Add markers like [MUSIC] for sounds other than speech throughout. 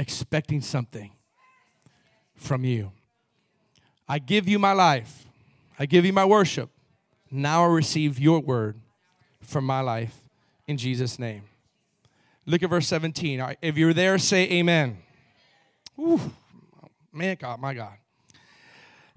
expecting something from you. I give you my life, I give you my worship. Now I receive your word from my life in Jesus' name. Look at verse 17. If you're there, say amen. Ooh, man, God, my God.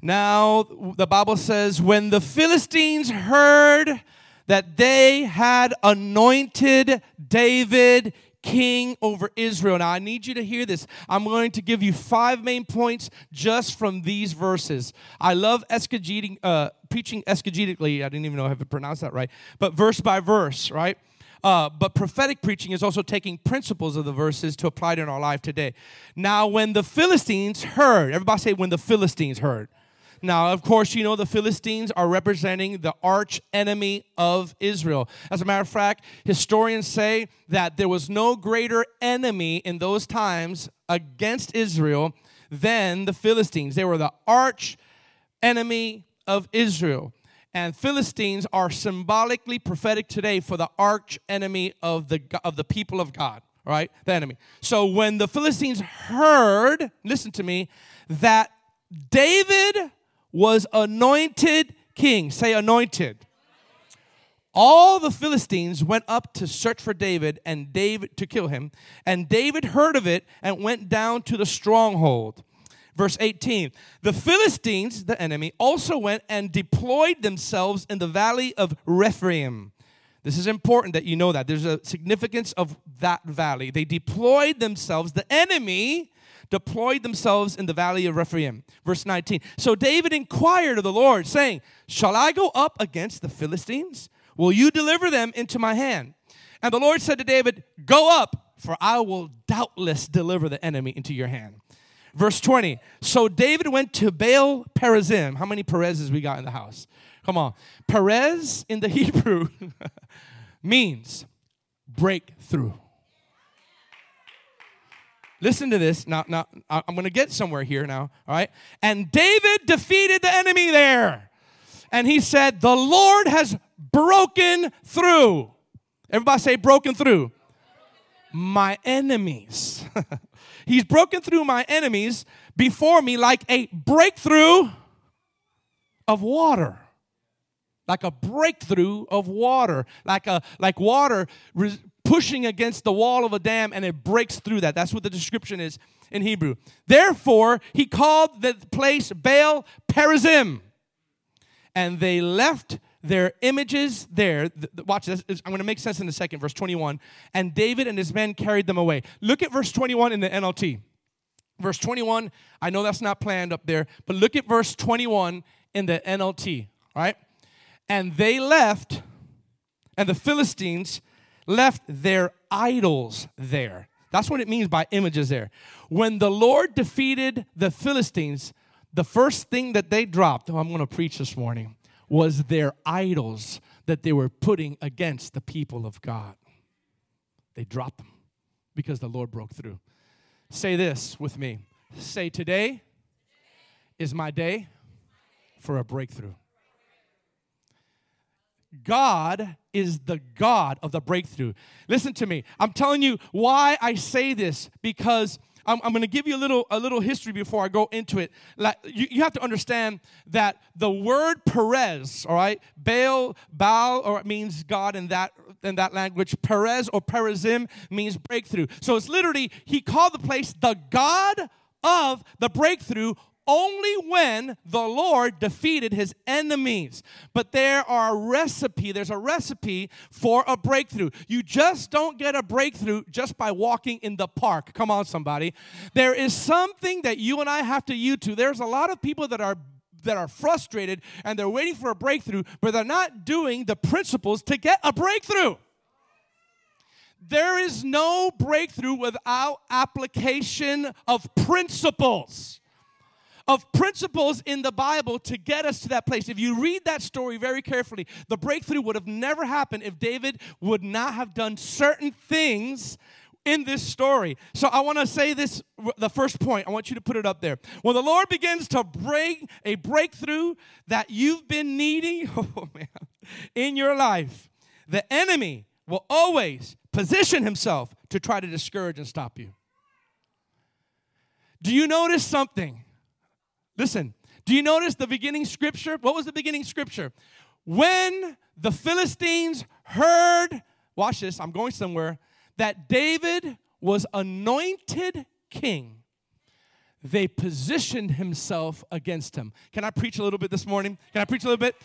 Now, the Bible says, when the Philistines heard that they had anointed David king over Israel. Now, I need you to hear this. I'm going to give you five main points just from these verses. I love eschageting, uh, preaching eschagetically. I didn't even know how to pronounce that right, but verse by verse, right? Uh, but prophetic preaching is also taking principles of the verses to apply it in our life today. Now, when the Philistines heard, everybody say, when the Philistines heard. Now, of course, you know the Philistines are representing the arch enemy of Israel. As a matter of fact, historians say that there was no greater enemy in those times against Israel than the Philistines. They were the arch enemy of Israel. And Philistines are symbolically prophetic today for the arch enemy of the, of the people of God, right? The enemy. So when the Philistines heard, listen to me, that David was anointed king, say anointed. All the Philistines went up to search for David and David to kill him. And David heard of it and went down to the stronghold. Verse 18 The Philistines, the enemy, also went and deployed themselves in the valley of Rephaim. This is important that you know that. There's a significance of that valley. They deployed themselves, the enemy deployed themselves in the valley of Rephaim. Verse 19. So David inquired of the Lord, saying, Shall I go up against the Philistines? Will you deliver them into my hand? And the Lord said to David, Go up, for I will doubtless deliver the enemy into your hand. Verse 20. So David went to Baal Perazim. How many Perez's we got in the house? Come on. Perez in the [LAUGHS] Hebrew [LAUGHS] means breakthrough. Listen to this. Now, now I'm going to get somewhere here now. All right. And David defeated the enemy there. And he said, The Lord has broken through. Everybody say, broken through. My enemies. [LAUGHS] He's broken through my enemies before me like a breakthrough of water. Like a breakthrough of water. Like a like water res- pushing against the wall of a dam and it breaks through that. That's what the description is in Hebrew. Therefore, he called the place Baal Perazim. And they left their images there. Watch this. I'm going to make sense in a second. Verse 21. And David and his men carried them away. Look at verse 21 in the NLT. Verse 21, I know that's not planned up there, but look at verse 21 in the NLT, all right? And they left, and the Philistines left their idols there. That's what it means by images there. When the Lord defeated the Philistines, the first thing that they dropped, oh, I'm going to preach this morning, was their idols that they were putting against the people of God. They dropped them because the Lord broke through. Say this with me. Say, Today is my day for a breakthrough. God is the God of the breakthrough. Listen to me. I'm telling you why I say this because I'm, I'm going to give you a little a little history before I go into it. Like, you, you have to understand that the word Perez, all right, Baal, Baal, or it means God in that in that language. Perez or Perezim means breakthrough. So it's literally he called the place the God of the breakthrough only when the Lord defeated his enemies. But there are a recipe, there's a recipe for a breakthrough. You just don't get a breakthrough just by walking in the park. Come on, somebody. There is something that you and I have to you to. There's a lot of people that are that are frustrated and they're waiting for a breakthrough, but they're not doing the principles to get a breakthrough. There is no breakthrough without application of principles of principles in the Bible to get us to that place. If you read that story very carefully, the breakthrough would have never happened if David would not have done certain things in this story. So I want to say this the first point. I want you to put it up there. When the Lord begins to bring a breakthrough that you've been needing, [LAUGHS] oh man, in your life, the enemy will always position himself to try to discourage and stop you. Do you notice something? Listen, do you notice the beginning scripture? What was the beginning scripture? When the Philistines heard, watch this, I'm going somewhere, that David was anointed king, they positioned himself against him. Can I preach a little bit this morning? Can I preach a little bit?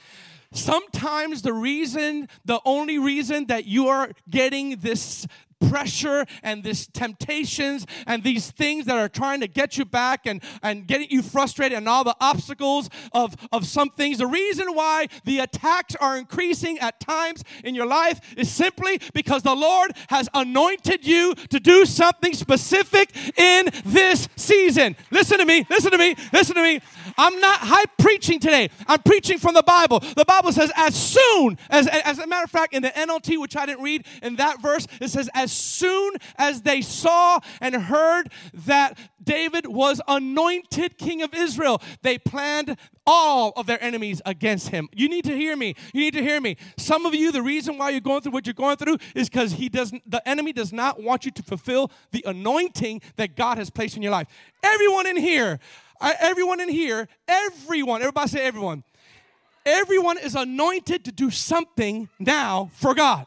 Sometimes the reason, the only reason that you are getting this pressure and these temptations and these things that are trying to get you back and, and getting you frustrated and all the obstacles of, of some things. The reason why the attacks are increasing at times in your life is simply because the Lord has anointed you to do something specific in this season. Listen to me, listen to me, listen to me. I'm not hype preaching today. I'm preaching from the Bible. The Bible says, as soon as, as a matter of fact, in the NLT, which I didn't read in that verse, it says, as soon as they saw and heard that David was anointed king of Israel, they planned all of their enemies against him. You need to hear me. You need to hear me. Some of you, the reason why you're going through what you're going through is because he doesn't, the enemy does not want you to fulfill the anointing that God has placed in your life. Everyone in here, everyone in here, everyone, everybody say everyone. Everyone is anointed to do something now for God.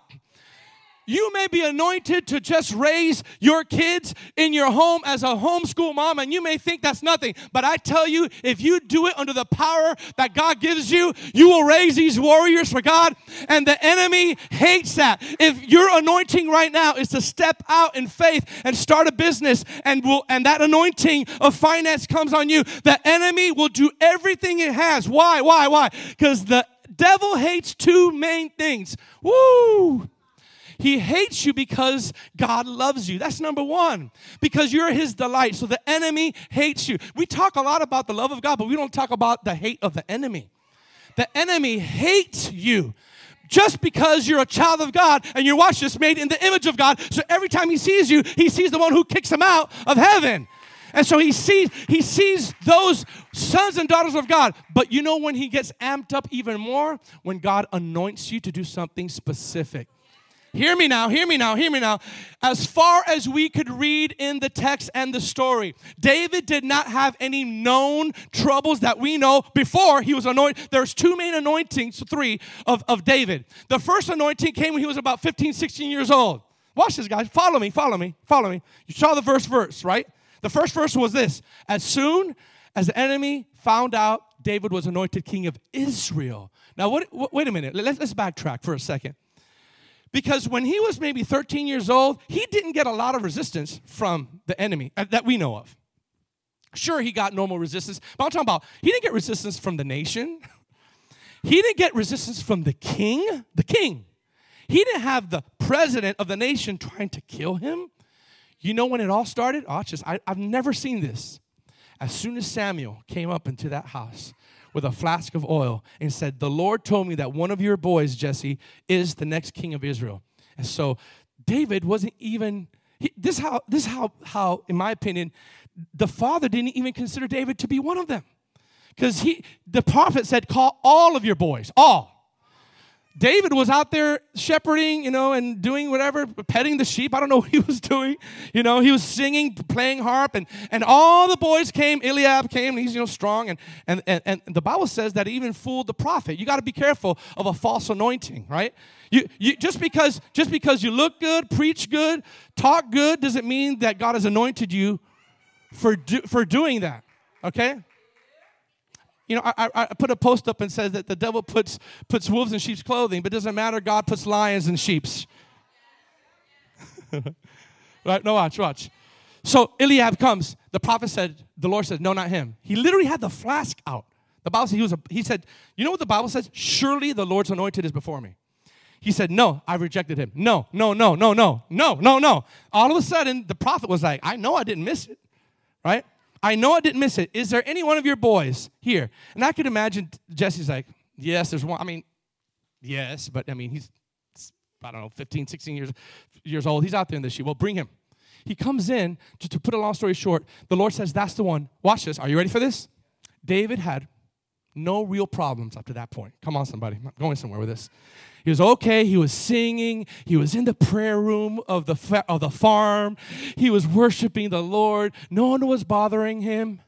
You may be anointed to just raise your kids in your home as a homeschool mom, and you may think that's nothing. But I tell you, if you do it under the power that God gives you, you will raise these warriors for God, and the enemy hates that. If your anointing right now is to step out in faith and start a business, and will and that anointing of finance comes on you, the enemy will do everything it has. Why? Why? Why? Because the devil hates two main things. Woo! He hates you because God loves you. That's number one, because you're his delight. So the enemy hates you. We talk a lot about the love of God, but we don't talk about the hate of the enemy. The enemy hates you just because you're a child of God and your watch is made in the image of God. So every time he sees you, he sees the one who kicks him out of heaven. And so he sees he sees those sons and daughters of God. But you know when he gets amped up even more when God anoints you to do something specific. Hear me now, hear me now, hear me now. As far as we could read in the text and the story, David did not have any known troubles that we know before he was anointed. There's two main anointings, three, of, of David. The first anointing came when he was about 15, 16 years old. Watch this, guys. Follow me, follow me, follow me. You saw the first verse, right? The first verse was this As soon as the enemy found out David was anointed king of Israel. Now, what, wait a minute. Let's, let's backtrack for a second. Because when he was maybe 13 years old, he didn't get a lot of resistance from the enemy uh, that we know of. Sure, he got normal resistance, but I'm talking about he didn't get resistance from the nation. [LAUGHS] He didn't get resistance from the king, the king. He didn't have the president of the nation trying to kill him. You know when it all started? Oh, just I, I've never seen this. As soon as Samuel came up into that house, with a flask of oil and said, The Lord told me that one of your boys, Jesse, is the next king of Israel. And so David wasn't even, he, this how, this how, how, in my opinion, the father didn't even consider David to be one of them. Because he, the prophet said, Call all of your boys, all. David was out there shepherding, you know, and doing whatever, petting the sheep. I don't know [LAUGHS] what he was doing. You know, he was singing, playing harp, and, and all the boys came. Eliab came, and he's, you know, strong. And, and, and, and the Bible says that he even fooled the prophet. You got to be careful of a false anointing, right? You, you, just, because, just because you look good, preach good, talk good, doesn't mean that God has anointed you for, do, for doing that, okay? You know, I, I put a post up and says that the devil puts, puts wolves in sheep's clothing, but it doesn't matter. God puts lions in sheep's. [LAUGHS] right? No, watch, watch. So Eliab comes. The prophet said, the Lord said, no, not him. He literally had the flask out. The Bible said he was a, he said, you know what the Bible says? Surely the Lord's anointed is before me. He said, No, I rejected him. No, no, no, no, no, no, no, no. All of a sudden, the prophet was like, I know I didn't miss it, right? I know I didn't miss it. Is there any one of your boys here? And I could imagine Jesse's like, yes, there's one. I mean, yes, but I mean, he's, I don't know, 15, 16 years, years old. He's out there in the sheep. Well, bring him. He comes in, just to put a long story short, the Lord says, that's the one. Watch this. Are you ready for this? David had No real problems up to that point. Come on, somebody. I'm going somewhere with this. He was okay. He was singing. He was in the prayer room of the, fa- of the farm. He was worshiping the Lord. No one was bothering him.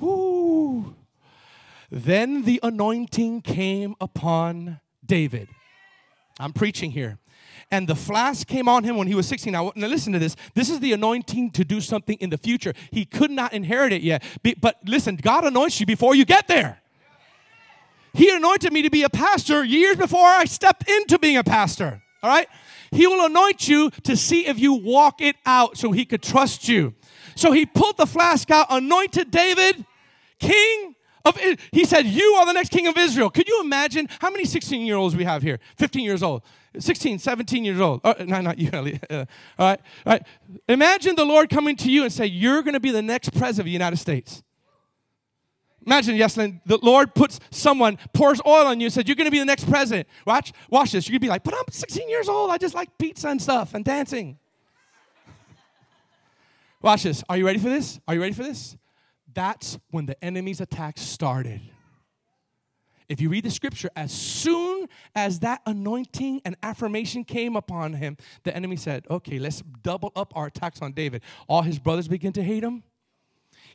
Whoo. Then the anointing came upon David. I'm preaching here. And the flask came on him when he was 16. Now, now, listen to this. This is the anointing to do something in the future. He could not inherit it yet. But listen, God anoints you before you get there. He anointed me to be a pastor years before I stepped into being a pastor. All right? He will anoint you to see if you walk it out so he could trust you. So he pulled the flask out, anointed David, king of He said, You are the next king of Israel. Could you imagine how many 16 year olds we have here? 15 years old. 16, 17 years old. Uh, no, not you. [LAUGHS] Uh, all right, all right. Imagine the Lord coming to you and say, You're going to be the next president of the United States. Imagine, Yeslin, the Lord puts someone, pours oil on you and says, You're going to be the next president. Watch, watch this. You're going to be like, But I'm 16 years old. I just like pizza and stuff and dancing. [LAUGHS] watch this. Are you ready for this? Are you ready for this? That's when the enemy's attack started. If you read the scripture, as soon as that anointing and affirmation came upon him, the enemy said, Okay, let's double up our attacks on David. All his brothers begin to hate him.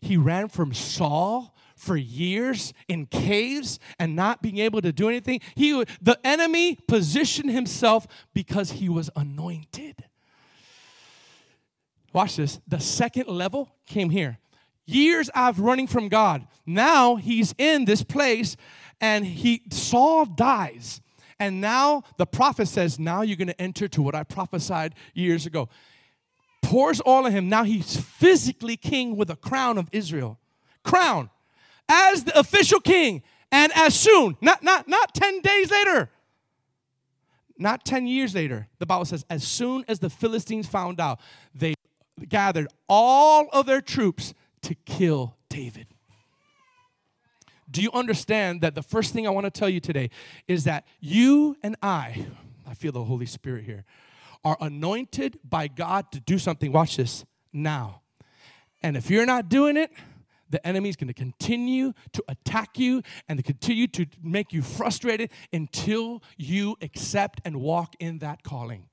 He ran from Saul for years in caves and not being able to do anything. He, the enemy positioned himself because he was anointed. Watch this. The second level came here. Years of running from God. Now he's in this place and he Saul dies. And now the prophet says, Now you're going to enter to what I prophesied years ago. Pours all on him. Now he's physically king with a crown of Israel. Crown as the official king and as soon, not, not, not 10 days later, not 10 years later, the Bible says, as soon as the Philistines found out, they gathered all of their troops to kill David. Do you understand that the first thing I want to tell you today is that you and I, I feel the Holy Spirit here, are anointed by God to do something, watch this, now. And if you're not doing it, the enemy is going to continue to attack you and to continue to make you frustrated until you accept and walk in that calling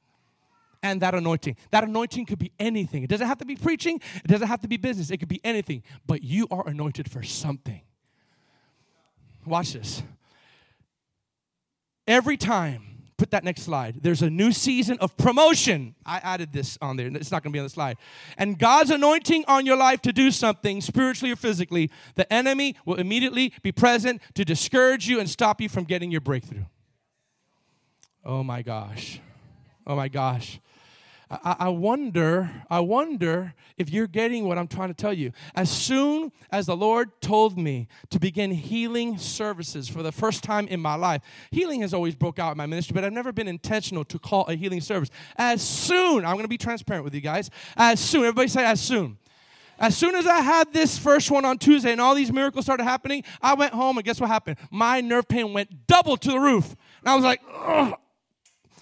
and that anointing. That anointing could be anything. It doesn't have to be preaching, it doesn't have to be business, it could be anything. But you are anointed for something. Watch this. Every time Put that next slide. There's a new season of promotion. I added this on there. It's not going to be on the slide. And God's anointing on your life to do something spiritually or physically, the enemy will immediately be present to discourage you and stop you from getting your breakthrough. Oh my gosh. Oh my gosh. I, wonder, I wonder if you're getting what I'm trying to tell you. As soon as the Lord told me to begin healing services for the first time in my life, healing has always broke out in my ministry, but I've never been intentional to call a healing service. As soon, I'm going to be transparent with you guys. As soon, everybody say as soon. As soon as I had this first one on Tuesday and all these miracles started happening, I went home and guess what happened? My nerve pain went double to the roof. And I was like, Ugh.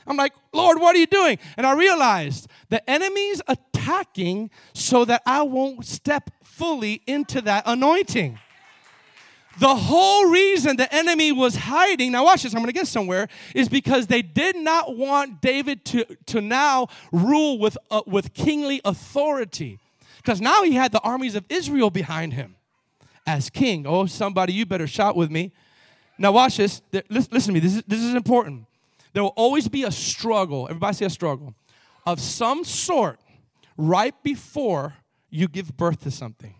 I'm like, Lord, what are you doing? And I realized the enemy's attacking so that I won't step fully into that anointing. The whole reason the enemy was hiding, now watch this, I'm gonna get somewhere, is because they did not want David to, to now rule with, uh, with kingly authority. Because now he had the armies of Israel behind him as king. Oh, somebody, you better shout with me. Now, watch this. Listen, to me, this is, this is important. There will always be a struggle, everybody say a struggle, of some sort right before you give birth to something.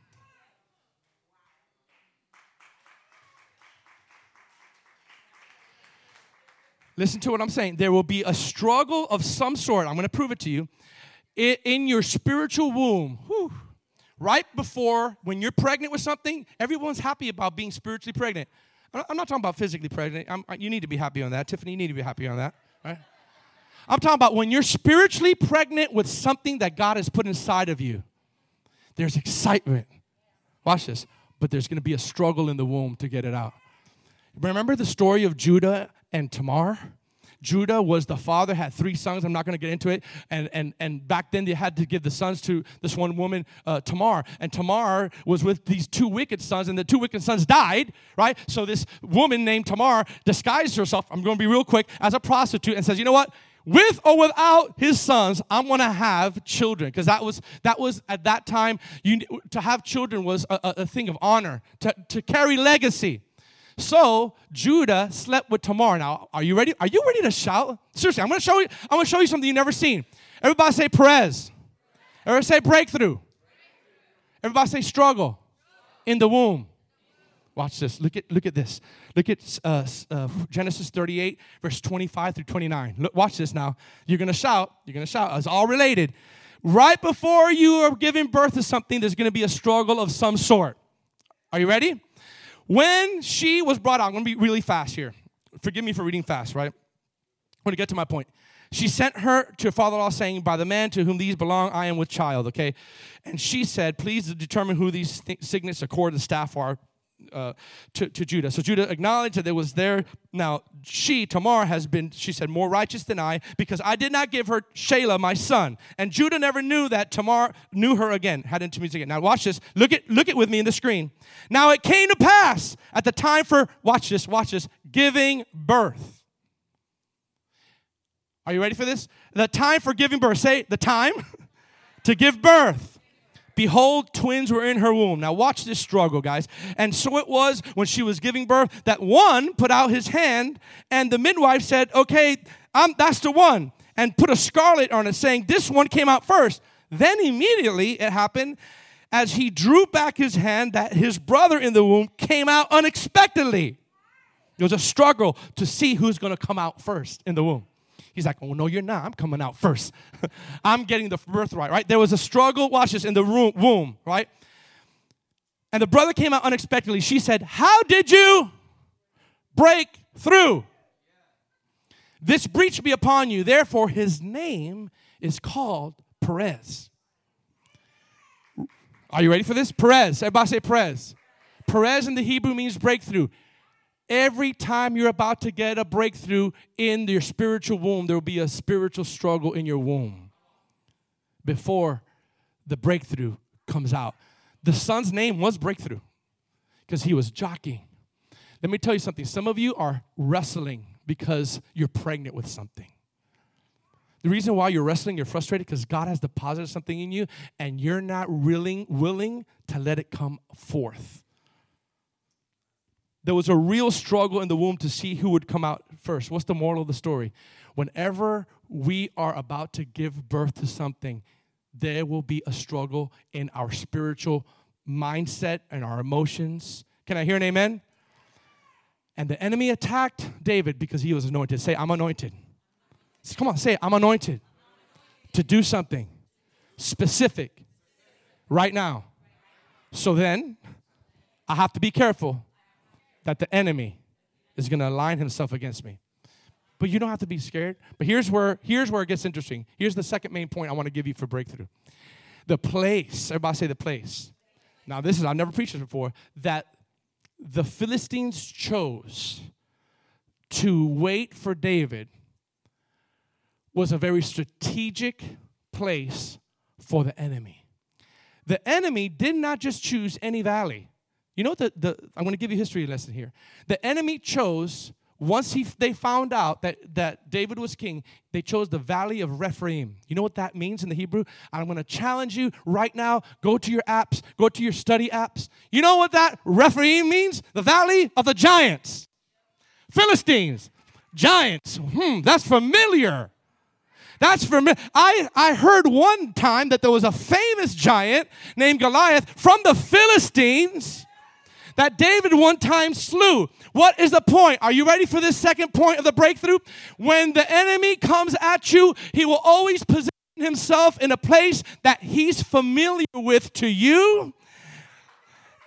Listen to what I'm saying. There will be a struggle of some sort. I'm going to prove it to you. In your spiritual womb, whew, right before when you're pregnant with something, everyone's happy about being spiritually pregnant. I'm not talking about physically pregnant. I'm, you need to be happy on that. Tiffany, you need to be happy on that, right? I'm talking about when you're spiritually pregnant with something that God has put inside of you. There's excitement. Watch this. But there's going to be a struggle in the womb to get it out. Remember the story of Judah and Tamar? Judah was the father, had three sons. I'm not going to get into it. And, and, and back then they had to give the sons to this one woman, uh, Tamar. And Tamar was with these two wicked sons, and the two wicked sons died, right? So this woman named Tamar disguised herself, I'm going to be real quick, as a prostitute and says, you know what? with or without his sons i'm going to have children because that was that was at that time you to have children was a, a, thing of honor to, to carry legacy so judah slept with tamar now are you ready are you ready to shout seriously i'm to show you i'm to show you something you've never seen everybody say perez everybody say breakthrough everybody say struggle in the womb Watch this. Look at look at this. Look at uh, uh, Genesis 38, verse 25 through 29. Look, watch this now. You're gonna shout. You're gonna shout. It's all related. Right before you are giving birth to something, there's gonna be a struggle of some sort. Are you ready? When she was brought out, I'm gonna be really fast here. Forgive me for reading fast, right? I'm gonna get to my point. She sent her to her father-in-law, saying, "By the man to whom these belong, I am with child." Okay, and she said, "Please determine who these th- signets accord, cord and staff are." Uh, to, to Judah. So Judah acknowledged that it was there. Now, she, Tamar, has been, she said, more righteous than I because I did not give her Shelah, my son. And Judah never knew that Tamar knew her again, had intimacy again. Now, watch this. Look at, look at with me in the screen. Now, it came to pass at the time for, watch this, watch this, giving birth. Are you ready for this? The time for giving birth. Say the time [LAUGHS] to give birth Behold, twins were in her womb. Now, watch this struggle, guys. And so it was when she was giving birth that one put out his hand, and the midwife said, Okay, I'm, that's the one, and put a scarlet on it, saying, This one came out first. Then immediately it happened as he drew back his hand that his brother in the womb came out unexpectedly. There was a struggle to see who's going to come out first in the womb. He's like, oh, no, you're not. I'm coming out first. [LAUGHS] I'm getting the birthright, right? There was a struggle, watch this, in the room, womb, right? And the brother came out unexpectedly. She said, How did you break through? This breach be upon you. Therefore, his name is called Perez. Are you ready for this? Perez. Everybody say Perez. Perez in the Hebrew means breakthrough. Every time you're about to get a breakthrough in your spiritual womb, there will be a spiritual struggle in your womb before the breakthrough comes out. The son's name was Breakthrough because he was jockeying. Let me tell you something. Some of you are wrestling because you're pregnant with something. The reason why you're wrestling, you're frustrated because God has deposited something in you and you're not willing, willing to let it come forth there was a real struggle in the womb to see who would come out first. What's the moral of the story? Whenever we are about to give birth to something, there will be a struggle in our spiritual mindset and our emotions. Can I hear an amen? And the enemy attacked David because he was anointed. Say, I'm anointed. Come on, say. I'm anointed to do something specific right now. So then, I have to be careful that the enemy is going to align himself against me. But you don't have to be scared. But here's where here's where it gets interesting. Here's the second main point I want to give you for breakthrough. The place, everybody say the place. Now this is I've never preached this before that the Philistines chose to wait for David was a very strategic place for the enemy. The enemy did not just choose any valley. You know what the, the I'm going to give you a history lesson here. The enemy chose, once he, they found out that, that David was king, they chose the valley of Rephaim. You know what that means in the Hebrew? I'm going to challenge you right now. Go to your apps, go to your study apps. You know what that Rephaim means? The valley of the giants. Philistines, giants. Hmm, that's familiar. That's familiar. I, I heard one time that there was a famous giant named Goliath from the Philistines that David one time slew. What is the point? Are you ready for this second point of the breakthrough? When the enemy comes at you, he will always position himself in a place that he's familiar with to you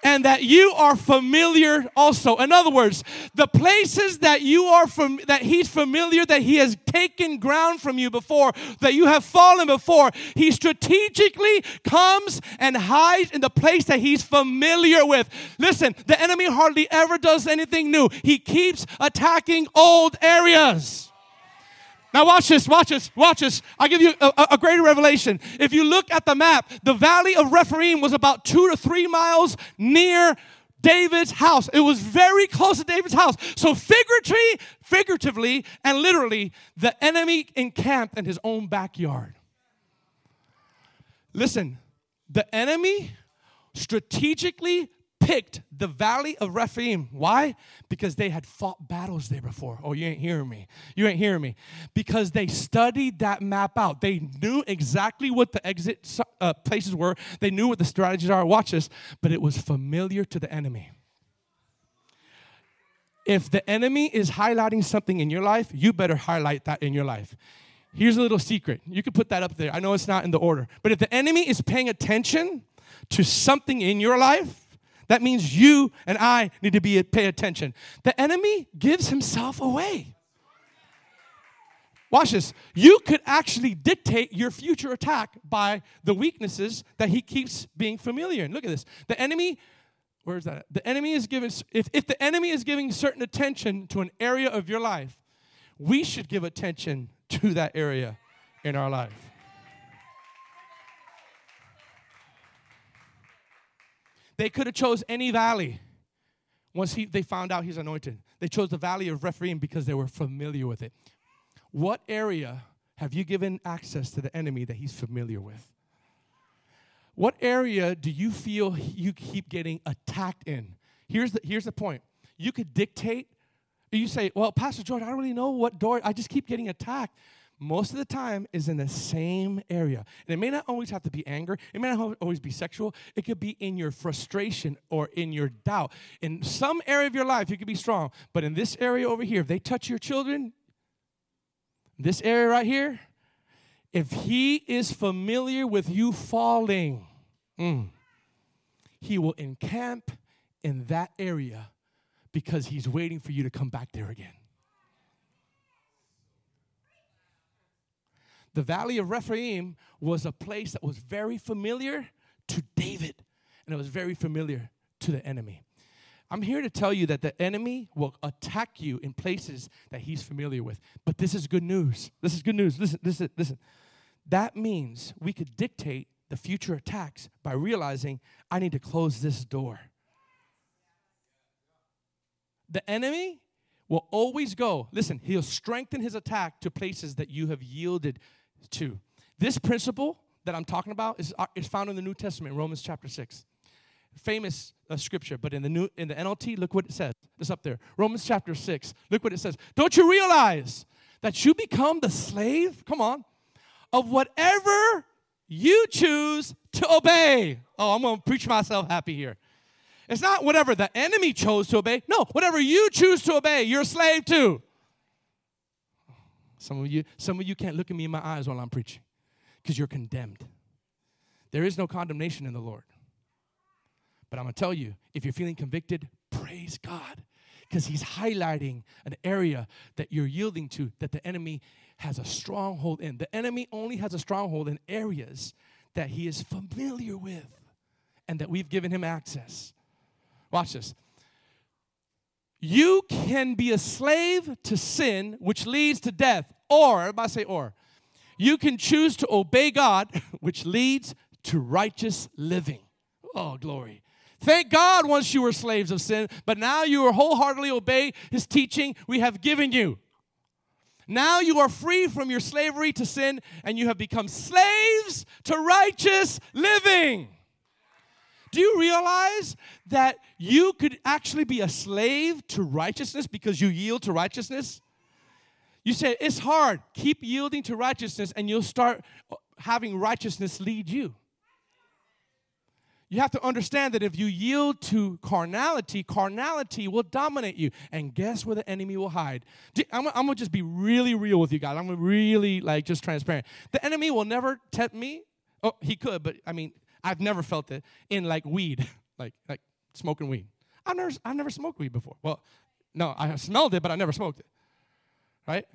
and that you are familiar also. In other words, the places that you are from that he's familiar that he has taken ground from you before, that you have fallen before, he strategically comes and hides in the place that he's familiar with. Listen, the enemy hardly ever does anything new. He keeps attacking old areas. Now, watch this, watch this, watch this. I'll give you a, a, a, greater revelation. If you look at the map, the valley of Rephaim was about two to three miles near David's house. It was very close to David's house. So, figuratively, figuratively and literally, the enemy encamped in his own backyard. Listen, the enemy strategically picked the valley of Rephaim. Why? Because they had fought battles there before. Oh, you ain't hearing me. You ain't hearing me. Because they studied that map out. They knew exactly what the exit uh, places were, they knew what the strategies are. Watch this. But it was familiar to the enemy. If the enemy is highlighting something in your life, you better highlight that in your life. Here's a little secret. You can put that up there. I know it's not in the order. But if the enemy is paying attention to something in your life, that means you and I need to be pay attention. The enemy gives himself away. Watch this. You could actually dictate your future attack by the weaknesses that he keeps being familiar in. Look at this. The enemy, where is that? The enemy is giving, if, if the enemy is giving certain attention to an area of your life, we should give attention to that area in our life. They could have chose any valley once he, they found out he's anointed. They chose the valley of Rephaim because they were familiar with it. What area have you given access to the enemy that he's familiar with? What area do you feel you keep getting attacked in? Here's the, here's the point. You could dictate, you say, Well, Pastor George, I don't really know what door, I just keep getting attacked most of the time is in the same area. And it may not always have to be anger, it may not always be sexual, it could be in your frustration or in your doubt. In some area of your life, you could be strong, but in this area over here, if they touch your children, this area right here, if he is familiar with you falling, mm, he will encamp in that area because he's waiting for you to come back there again. The valley of Rephaim was a place that was very familiar to David, and it was very familiar to the enemy. I'm here to tell you that the enemy will attack you in places that he's familiar with. But this is good news. This is good news. Listen, listen, listen. That means we could dictate the future attacks by realizing I need to close this door. The enemy will always go, listen, he'll strengthen his attack to places that you have yielded two. This principle that I'm talking about is, uh, is found in the New Testament, Romans chapter 6. Famous uh, scripture, but in the new in the NLT, look what it says. It's up there. Romans chapter 6. Look what it says. Don't you realize that you become the slave? Come on. Of whatever you choose to obey. Oh, I'm gonna preach myself happy here. It's not whatever the enemy chose to obey. No, whatever you choose to obey, you're a slave to. Some of you, some of you can't look at me in my eyes while I'm preaching because you're condemned. There is no condemnation in the Lord. But I'm going to tell you, if you're feeling convicted, praise God because He's highlighting an area that you're yielding to that the enemy has a stronghold in. The enemy only has a stronghold in areas that he is familiar with and that we've given him access. Watch this. You can be a slave to sin, which leads to death, or, everybody say or. You can choose to obey God, [LAUGHS] which leads to righteous living. Oh, glory. Thank God once you were slaves of sin, but now you are wholeheartedly obey his teaching we have given you. Now you are free from your slavery to sin and you have become slaves to righteous living. Do you realize that you could actually be a slave to righteousness because you yield to righteousness? You say, it's hard. Keep yielding to righteousness and you'll start having righteousness lead you. You have to understand that if you yield to carnality, carnality will dominate you. And guess where the enemy will hide? I'm, to just be really real with you guys. I'm gonna really like just transparent. The enemy will never tempt me. Oh, he could, but I mean, I've never felt it in like weed, [LAUGHS] like like smoking weed. I've never I've never smoked weed before. Well, no, I smelled it, but I never smoked it. Right?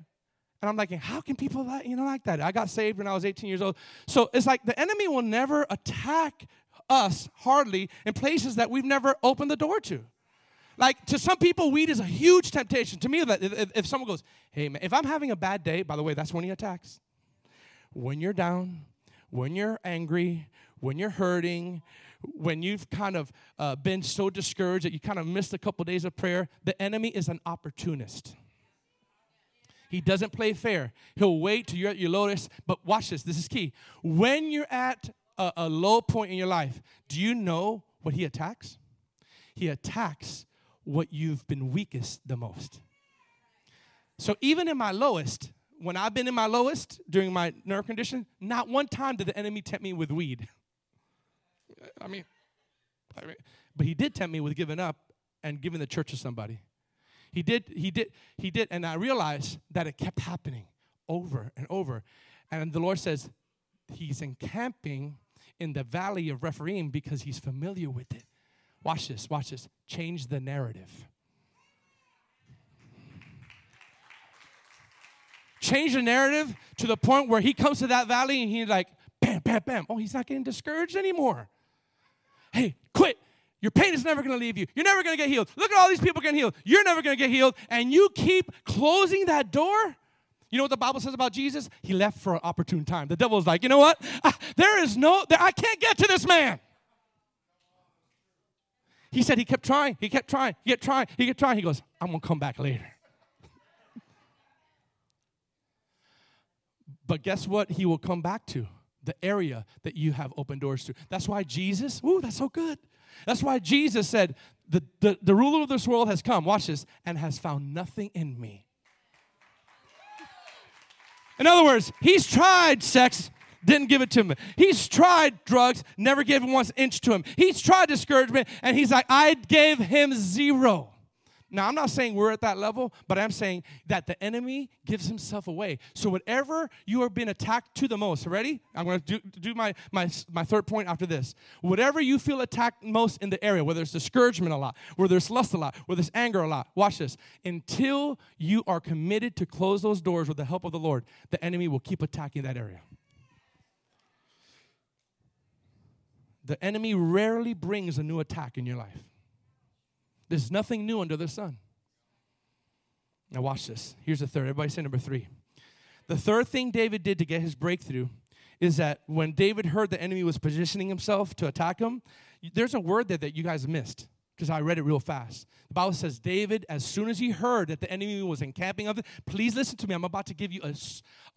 And I'm like, how can people like, you know like that? I got saved when I was 18 years old. So it's like the enemy will never attack us hardly in places that we've never opened the door to. Like to some people, weed is a huge temptation. To me, if, if someone goes, "Hey man, if I'm having a bad day," by the way, that's when he attacks. When you're down, when you're angry, when you're hurting, when you've kind of uh, been so discouraged that you kind of missed a couple days of prayer, the enemy is an opportunist. He doesn't play fair. He'll wait till you're at your lowest. But watch this, this is key. When you're at a, a low point in your life, do you know what he attacks? He attacks what you've been weakest the most. So even in my lowest, when I've been in my lowest during my nerve condition, not one time did the enemy tempt me with weed. [LAUGHS] I mean, I mean, but he did tempt me with giving up and giving the church to somebody. He did, he did, he did, and I realized that it kept happening over and over. And the Lord says, He's encamping in the valley of Rephaim because He's familiar with it. Watch this, watch this. Change the narrative. Change the narrative to the point where he comes to that valley and he's like, bam, bam, bam. Oh, he's not getting discouraged anymore. Hey, quit. Your pain is never going to leave you. You're never going to get healed. Look at all these people getting healed. You're never going to get healed. And you keep closing that door. You know what the Bible says about Jesus? He left for an opportune time. The devil's like, you know what? Ah, there is no, there, I can't get to this man. He said he kept trying, he kept trying, he kept trying, he kept trying. He goes, I'm gonna come back later. [LAUGHS] but guess what? He will come back to the area that you have open doors to. That's why Jesus, ooh, that's so good. That's why Jesus said, the, the, the ruler of this world has come, watch this, and has found nothing in me. In other words, he's tried sex, didn't give it to him. He's tried drugs, never gave him one inch to him. He's tried discouragement, and he's like, I gave him zero. Now, I'm not saying we're at that level, but I'm saying that the enemy gives himself away. So, whatever you are being attacked to the most, ready? I'm going to do, do my, my, my third point after this. Whatever you feel attacked most in the area, whether it's discouragement a lot, whether there's lust a lot, whether there's anger a lot, watch this. Until you are committed to close those doors with the help of the Lord, the enemy will keep attacking that area. The enemy rarely brings a new attack in your life. There's nothing new under the sun. Now, watch this. Here's the third. Everybody say number three. The third thing David did to get his breakthrough is that when David heard the enemy was positioning himself to attack him, there's a word there that you guys missed because I read it real fast. The Bible says, David, as soon as he heard that the enemy was encamping of it, please listen to me. I'm about to give you a,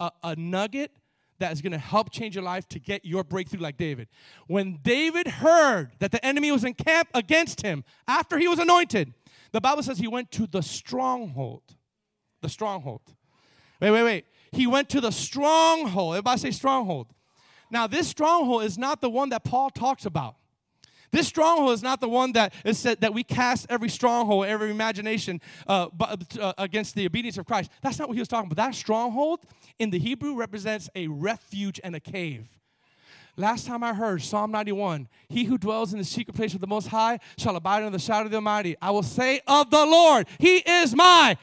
a, a nugget that is going to help change your life to get your breakthrough like David. When David heard that the enemy was in camp against him after he was anointed, the Bible says he went to the stronghold. The stronghold. Wait, wait, wait. He went to the stronghold. Everybody say stronghold. Now, this stronghold is not the one that Paul talks about. This stronghold is not the one that is said that we cast every stronghold, every imagination uh, uh, against the obedience of Christ. That's not what he was talking about. That stronghold in the Hebrew represents a refuge and a cave. Last time I heard Psalm 91, he who dwells in the secret place of the Most High shall abide under the shadow of the Almighty. I will say of the Lord, He is my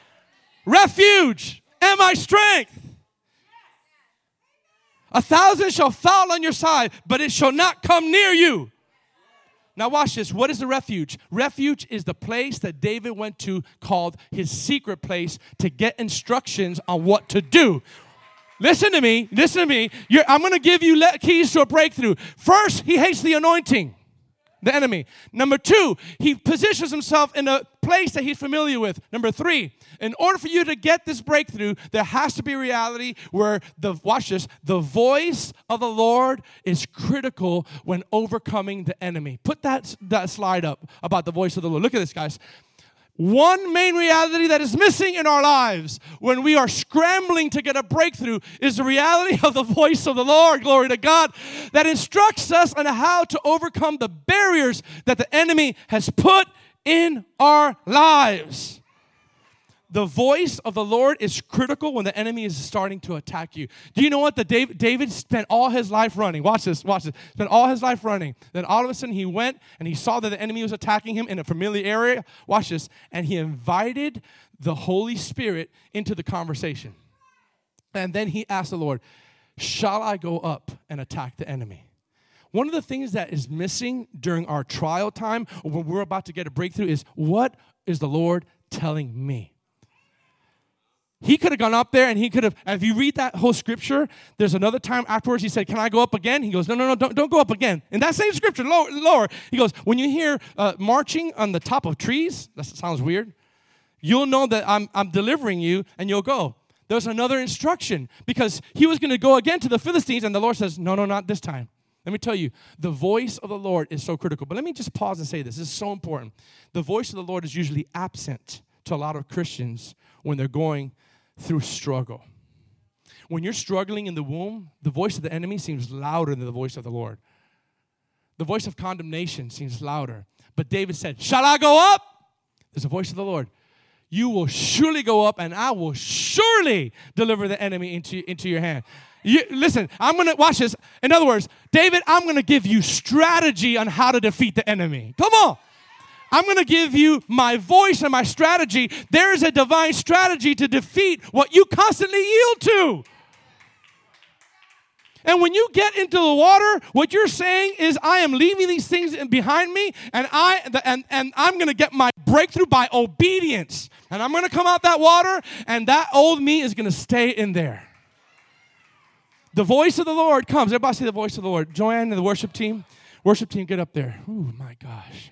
refuge and my strength. A thousand shall fall on your side, but it shall not come near you. Now, watch this. What is the refuge? Refuge is the place that David went to called his secret place to get instructions on what to do. Listen to me. Listen to me. You're, I'm going to give you keys to a breakthrough. First, he hates the anointing the enemy. Number two, he positions himself in a place that he's familiar with. Number three, in order for you to get this breakthrough, there has to be reality where the watch this, the voice of the Lord is critical when overcoming the enemy. Put that, that slide up about the voice of the Lord. Look at this, guys. One main reality that is missing in our lives when we are scrambling to get a breakthrough is the reality of the voice of the Lord, glory to God, that instructs us on how to overcome the barriers that the enemy has put in our lives. The voice of the Lord is critical when the enemy is starting to attack you. Do you know what? The David, David spent all his life running. Watch this, watch this. Spent all his life running. Then all of a sudden he went and he saw that the enemy was attacking him in a familiar area. Watch this. And he invited the Holy Spirit into the conversation. And then he asked the Lord, Shall I go up and attack the enemy? One of the things that is missing during our trial time or when we're about to get a breakthrough is what is the Lord telling me? He could have gone up there and he could have, if you read that whole scripture, there's another time afterwards he said, Can I go up again? He goes, No, no, no, don't, don't go up again. In that same scripture, lower, lower he goes, When you hear uh, marching on the top of trees, that sounds weird, you'll know that I'm, I'm delivering you and you'll go. There's another instruction because he was going to go again to the Philistines and the Lord says, No, no, not this time. Let me tell you, the voice of the Lord is so critical. But let me just pause and say this. This is so important. The voice of the Lord is usually absent to a lot of Christians when they're going through struggle. When you're struggling in the womb, the voice of the enemy seems louder than the voice of the Lord. The voice of condemnation seems louder. But David said, Shall I go up? There's a voice of the Lord. You will surely go up, and I will surely deliver the enemy into, into your hand. You, listen, I'm gonna watch this. In other words, David, I'm gonna give you strategy on how to defeat the enemy. Come on. I'm going to give you my voice and my strategy. There is a divine strategy to defeat what you constantly yield to. And when you get into the water, what you're saying is, I am leaving these things behind me, and I and, and I'm gonna get my breakthrough by obedience. And I'm gonna come out that water, and that old me is gonna stay in there. The voice of the Lord comes. Everybody say the voice of the Lord. Joanne and the worship team. Worship team, get up there. Oh my gosh.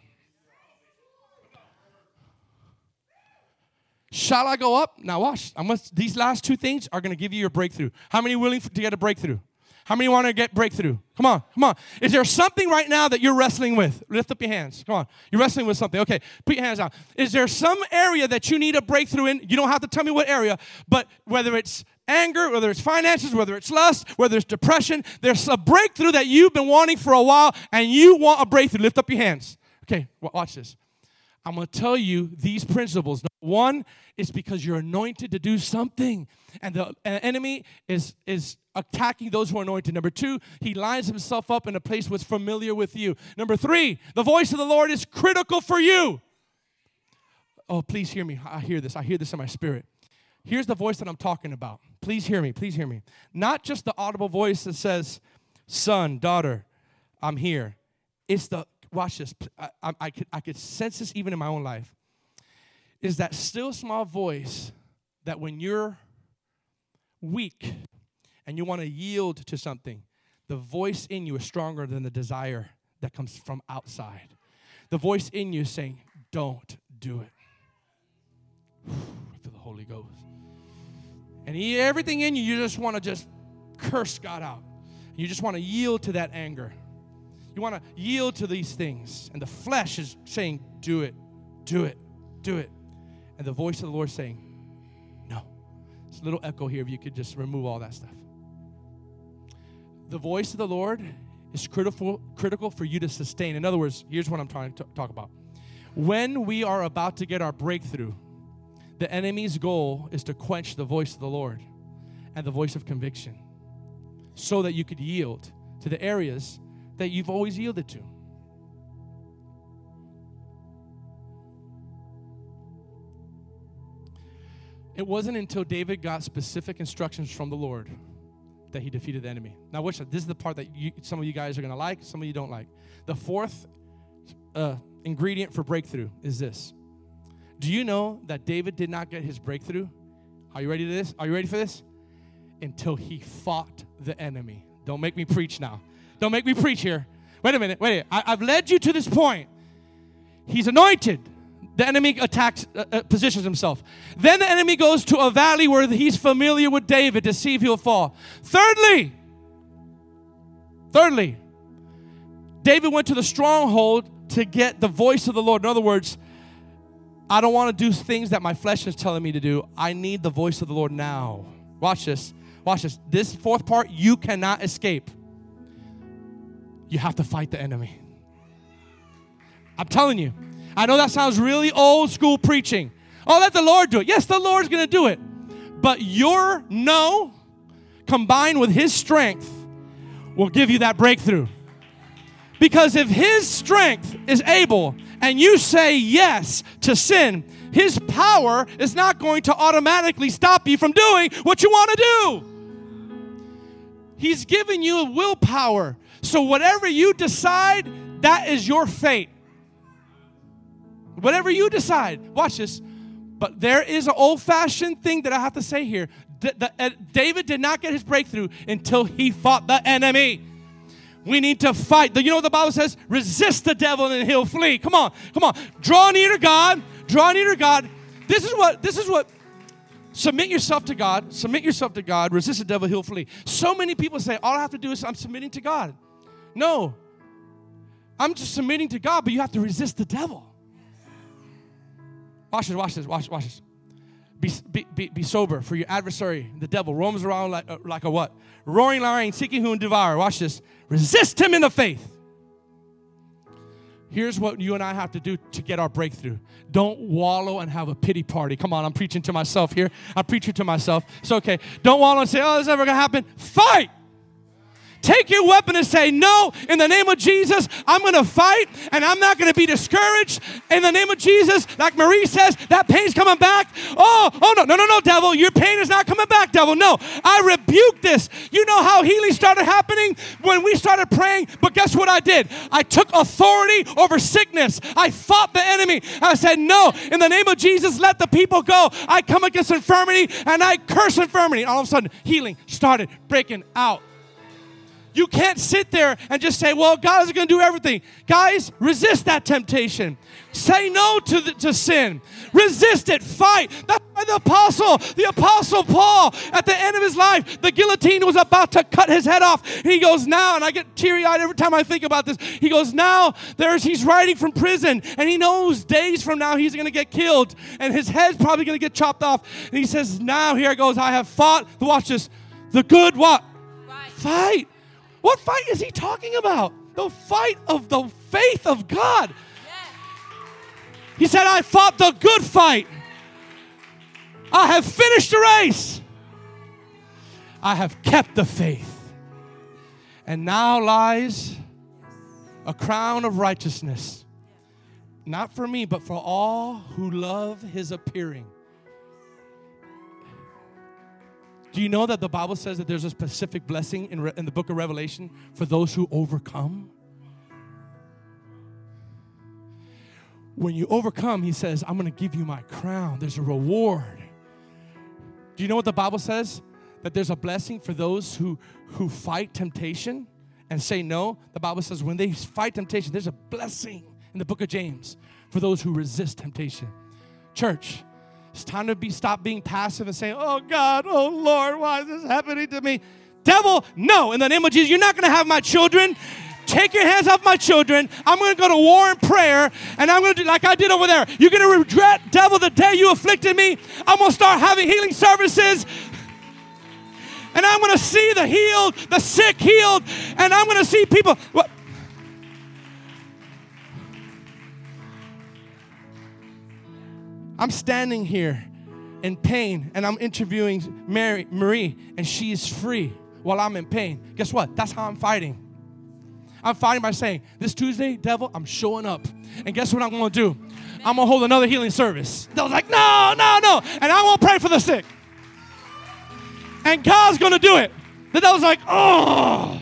Shall I go up? Now watch. I'm gonna, these last two things are going to give you your breakthrough. How many willing to get a breakthrough? How many want to get breakthrough? Come on, come on. Is there something right now that you're wrestling with? Lift up your hands. Come on. You're wrestling with something. Okay, put your hands out. Is there some area that you need a breakthrough in? You don't have to tell me what area, but whether it's anger, whether it's finances, whether it's lust, whether it's depression, there's a breakthrough that you've been wanting for a while and you want a breakthrough. Lift up your hands. Okay, watch this. I'm going to tell you these principles. One is because you're anointed to do something, and the enemy is is attacking those who are anointed. Number two, he lines himself up in a place what's familiar with you. Number three, the voice of the Lord is critical for you. Oh, please hear me. I hear this. I hear this in my spirit. Here's the voice that I'm talking about. Please hear me. Please hear me. Not just the audible voice that says, "Son, daughter, I'm here." It's the watch this. I, I, I, could, I could sense this even in my own life. Is that still small voice that when you're weak and you want to yield to something, the voice in you is stronger than the desire that comes from outside. The voice in you is saying, Don't do it. [SIGHS] I feel the Holy Ghost. And he, everything in you, you just want to just curse God out. You just want to yield to that anger. You want to yield to these things. And the flesh is saying, Do it, do it, do it. And the voice of the Lord saying, No. It's a little echo here if you could just remove all that stuff. The voice of the Lord is critical, critical for you to sustain. In other words, here's what I'm trying to talk about. When we are about to get our breakthrough, the enemy's goal is to quench the voice of the Lord and the voice of conviction so that you could yield to the areas that you've always yielded to. It wasn't until David got specific instructions from the Lord that he defeated the enemy. Now, which this is the part that you, some of you guys are going to like, some of you don't like. The fourth uh, ingredient for breakthrough is this. Do you know that David did not get his breakthrough? Are you ready to this? Are you ready for this? Until he fought the enemy. Don't make me preach now. Don't make me preach here. Wait a minute. Wait. I, have led you to this point. He's anointed. The enemy attacks, uh, uh, positions himself. Then the enemy goes to a valley where he's familiar with David to see if he'll fall. Thirdly, thirdly, David went to the stronghold to get the voice of the Lord. In other words, I don't want to do things that my flesh is telling me to do. I need the voice of the Lord now. Watch this. Watch this. This fourth part you cannot escape you have to fight the enemy. I'm telling you. I know that sounds really old school preaching. Oh, let the Lord do it. Yes, the Lord's going to do it. But your no combined with His strength will give you that breakthrough. Because if His strength is able and you say yes to sin, His power is not going to automatically stop you from doing what you want to do. He's given you willpower So, whatever you decide, that is your fate. Whatever you decide. Watch this. But there is an old fashioned thing that I have to say here. D- the, uh, David did not get his breakthrough until he fought the enemy. We need to fight. You know what the Bible says? Resist the devil and he'll flee. Come on, come on. Draw near to God. Draw near to God. This is what, this is what, submit yourself to God. Submit yourself to God. Resist the devil, he'll flee. So many people say, all I have to do is I'm submitting to God. No. I'm just submitting to God, but you have to resist the devil. Watch this, watch this, watch, watch this. Be, be, be, sober for your adversary, the devil, roams around like, uh, like a what? Roaring lion, seeking whom devour. Watch this. Resist him in the faith. Here's what you and I have to do to get our breakthrough. Don't wallow and have a pity party. Come on, I'm preaching to myself here. I'm preaching to myself. It's okay. Don't wallow and say, oh, this is never going to happen. Fight. Take your weapon and say, No, in the name of Jesus, I'm going to fight and I'm not going to be discouraged. In the name of Jesus, like Marie says, that pain's coming back. Oh, oh, no, no, no, no, devil. Your pain is not coming back, devil. No, I rebuke this. You know how healing started happening? When we started praying, but guess what I did? I took authority over sickness. I fought the enemy. I said, No, in the name of Jesus, let the people go. I come against infirmity and I curse infirmity. All of a sudden, healing started breaking out. You can't sit there and just say, well, God is going to do everything. Guys, resist that temptation. Say no to, the, to sin. Resist it. Fight. That's why the apostle, the apostle Paul, at the end of his life, the guillotine was about to cut his head off. he goes, now, and I get teary eyed every time I think about this. He goes, now, there's, he's writing from prison, and he knows days from now he's going to get killed, and his head's probably going to get chopped off. And he says, now, here it goes. I have fought, watch this, the good what? Fight. Fight. What fight is he talking about? The fight of the faith of God. He said, I fought the good fight. I have finished the race. I have kept the faith. And now lies a crown of righteousness, not for me, but for all who love his appearing. Do you know that the Bible says that there's a specific blessing in, Re- in the book of Revelation for those who overcome? When you overcome, he says, I'm going to give you my crown. There's a reward. Do you know what the Bible says? That there's a blessing for those who, who fight temptation and say no. The Bible says when they fight temptation, there's a blessing in the book of James for those who resist temptation. Church, it's time to be stop being passive and saying, "Oh God, oh Lord, why is this happening to me?" Devil, no. In the name of Jesus, you're not going to have my children. Take your hands off my children. I'm going to go to war in prayer, and I'm going to do like I did over there. You're going to regret, devil, the day you afflicted me. I'm going to start having healing services. And I'm going to see the healed, the sick healed, and I'm going to see people. What? I'm standing here in pain and I'm interviewing Mary, Marie, and she is free while I'm in pain. Guess what? That's how I'm fighting. I'm fighting by saying, This Tuesday, devil, I'm showing up. And guess what I'm gonna do? I'm gonna hold another healing service. They was like, No, no, no. And I won't pray for the sick. And God's gonna do it. The devil's like, Oh,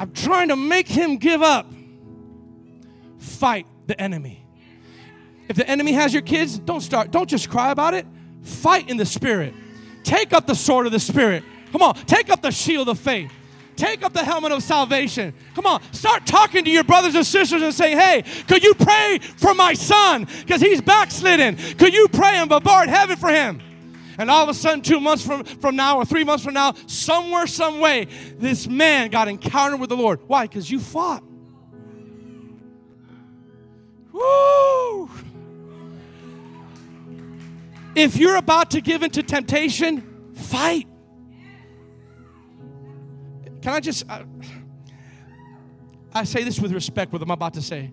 I'm trying to make him give up. Fight the enemy. If the enemy has your kids, don't start, don't just cry about it. Fight in the spirit. Take up the sword of the spirit. Come on, take up the shield of faith. Take up the helmet of salvation. Come on, start talking to your brothers and sisters and say, hey, could you pray for my son? Because he's backslidden. Could you pray and bombard heaven for him? And all of a sudden, two months from, from now or three months from now, somewhere, some way, this man got encountered with the Lord. Why? Because you fought. Woo! If you're about to give into temptation, fight. Can I just, I, I say this with respect, what I'm about to say.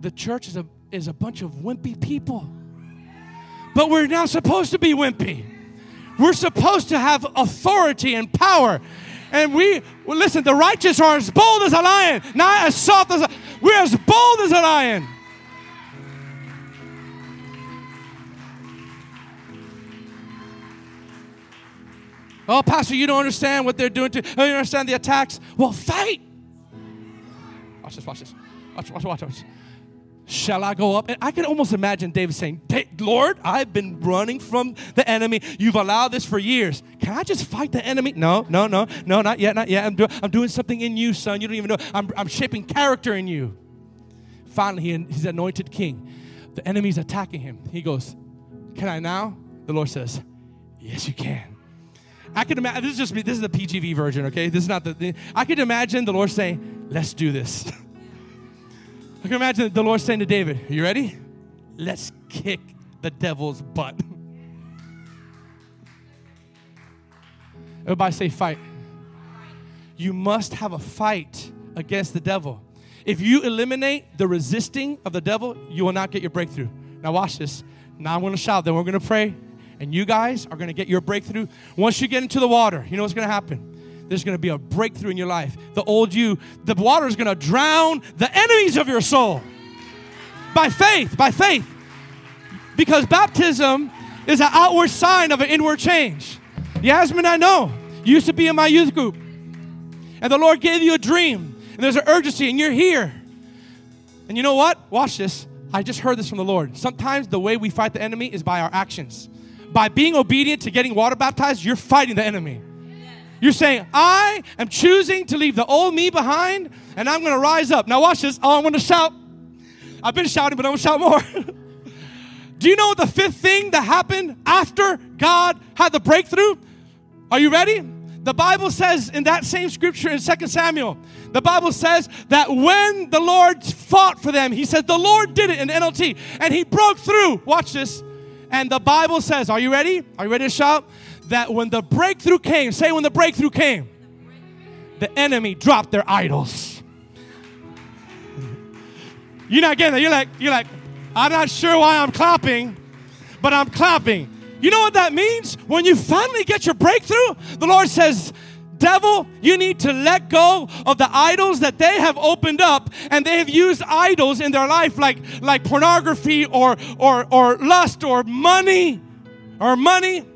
The church is a, is a bunch of wimpy people. But we're not supposed to be wimpy. We're supposed to have authority and power. And we, well, listen, the righteous are as bold as a lion, not as soft as a, we're as bold as a lion. Oh, Pastor, you don't understand what they're doing to oh, you don't understand the attacks. Well, fight. Watch this, watch this. Watch, watch, watch, watch. Shall I go up? And I can almost imagine David saying, Lord, I've been running from the enemy. You've allowed this for years. Can I just fight the enemy? No, no, no, no, not yet, not yet. I'm, do- I'm doing something in you, son. You don't even know. I'm, I'm shaping character in you. Finally, he, he's anointed king. The enemy's attacking him. He goes, Can I now? The Lord says, Yes, you can. I can imagine, this is just me, this is the PGV version, okay? This is not the, the I could imagine the Lord saying, Let's do this. [LAUGHS] I can imagine the Lord saying to David, you ready? Let's kick the devil's butt. [LAUGHS] Everybody say fight. You must have a fight against the devil. If you eliminate the resisting of the devil, you will not get your breakthrough. Now, watch this. Now I'm going to shout, then we're going to pray, and you guys are going to get your breakthrough. Once you get into the water, you know what's going to happen? There's going to be a breakthrough in your life. The old you, the water is going to drown the enemies of your soul. By faith, by faith. Because baptism is an outward sign of an inward change. Yasmin, I know, you used to be in my youth group, and the Lord gave you a dream, and there's an urgency, and you're here. And you know what? Watch this. I just heard this from the Lord. Sometimes the way we fight the enemy is by our actions. By being obedient to getting water baptized, you're fighting the enemy. You're saying, I am choosing to leave the old me behind and I'm to rise up. Now, watch this. Oh, I'm to shout. I've been shouting, but I'm to shout more. [LAUGHS] Do you know the fifth thing that happened after God had the breakthrough? Are you ready? The Bible says in that same scripture in 2 Samuel, the Bible says that when the Lord fought for them, he said the Lord did it in NLT and he broke through. Watch this. And the Bible says, Are you ready? Are you ready to shout? That when the breakthrough came, say when the breakthrough came, the enemy dropped their idols. You're not getting that. You're like, you're like, I'm not sure why I'm clapping, but I'm clapping. You know what that means? When you finally get your breakthrough, the Lord says, Devil, you need to let go of the idols that they have opened up and they have used idols in their life like, like pornography or, or, or lust or money or money.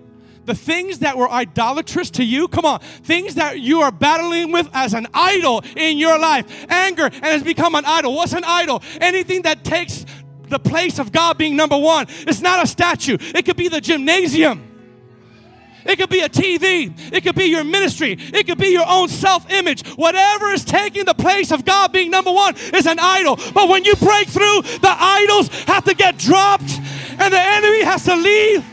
The things that were idolatrous to you, come on, things that you are battling with as an idol in your life. Anger and has become an idol. What's an idol? Anything that takes the place of God being number one. It's not a statue, it could be the gymnasium. It could be a TV. It could be your ministry. It could be your own self image. Whatever is taking the place of God being number one is an idol. But when you break through, the idols have to get dropped and the enemy has to leave.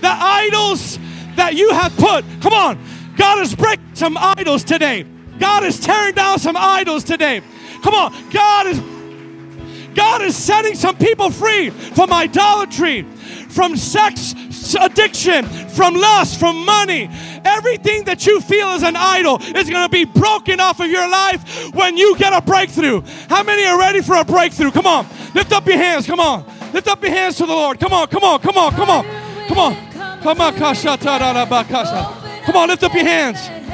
The idols that you have put, come on, God is breaking some idols today. God is tearing down some idols today. Come on, God is God is setting some people free from idolatry, from sex addiction, from lust, from money. Everything that you feel is an idol is going to be broken off of your life when you get a breakthrough. How many are ready for a breakthrough? Come on, lift up your hands. Come on, lift up your hands to the Lord. Come on, come on, come on, come on, come on. Come on, Come on, lift up your hands.